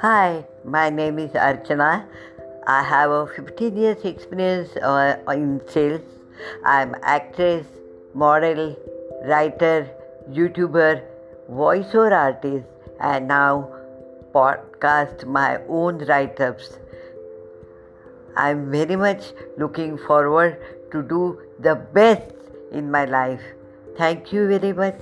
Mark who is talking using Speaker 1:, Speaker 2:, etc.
Speaker 1: Hi, my name is Archana. I have a 15 years experience uh, in sales. I'm actress, model, writer, YouTuber, voiceover artist, and now podcast my own write-ups. I'm very much looking forward to do the best in my life. Thank you very much.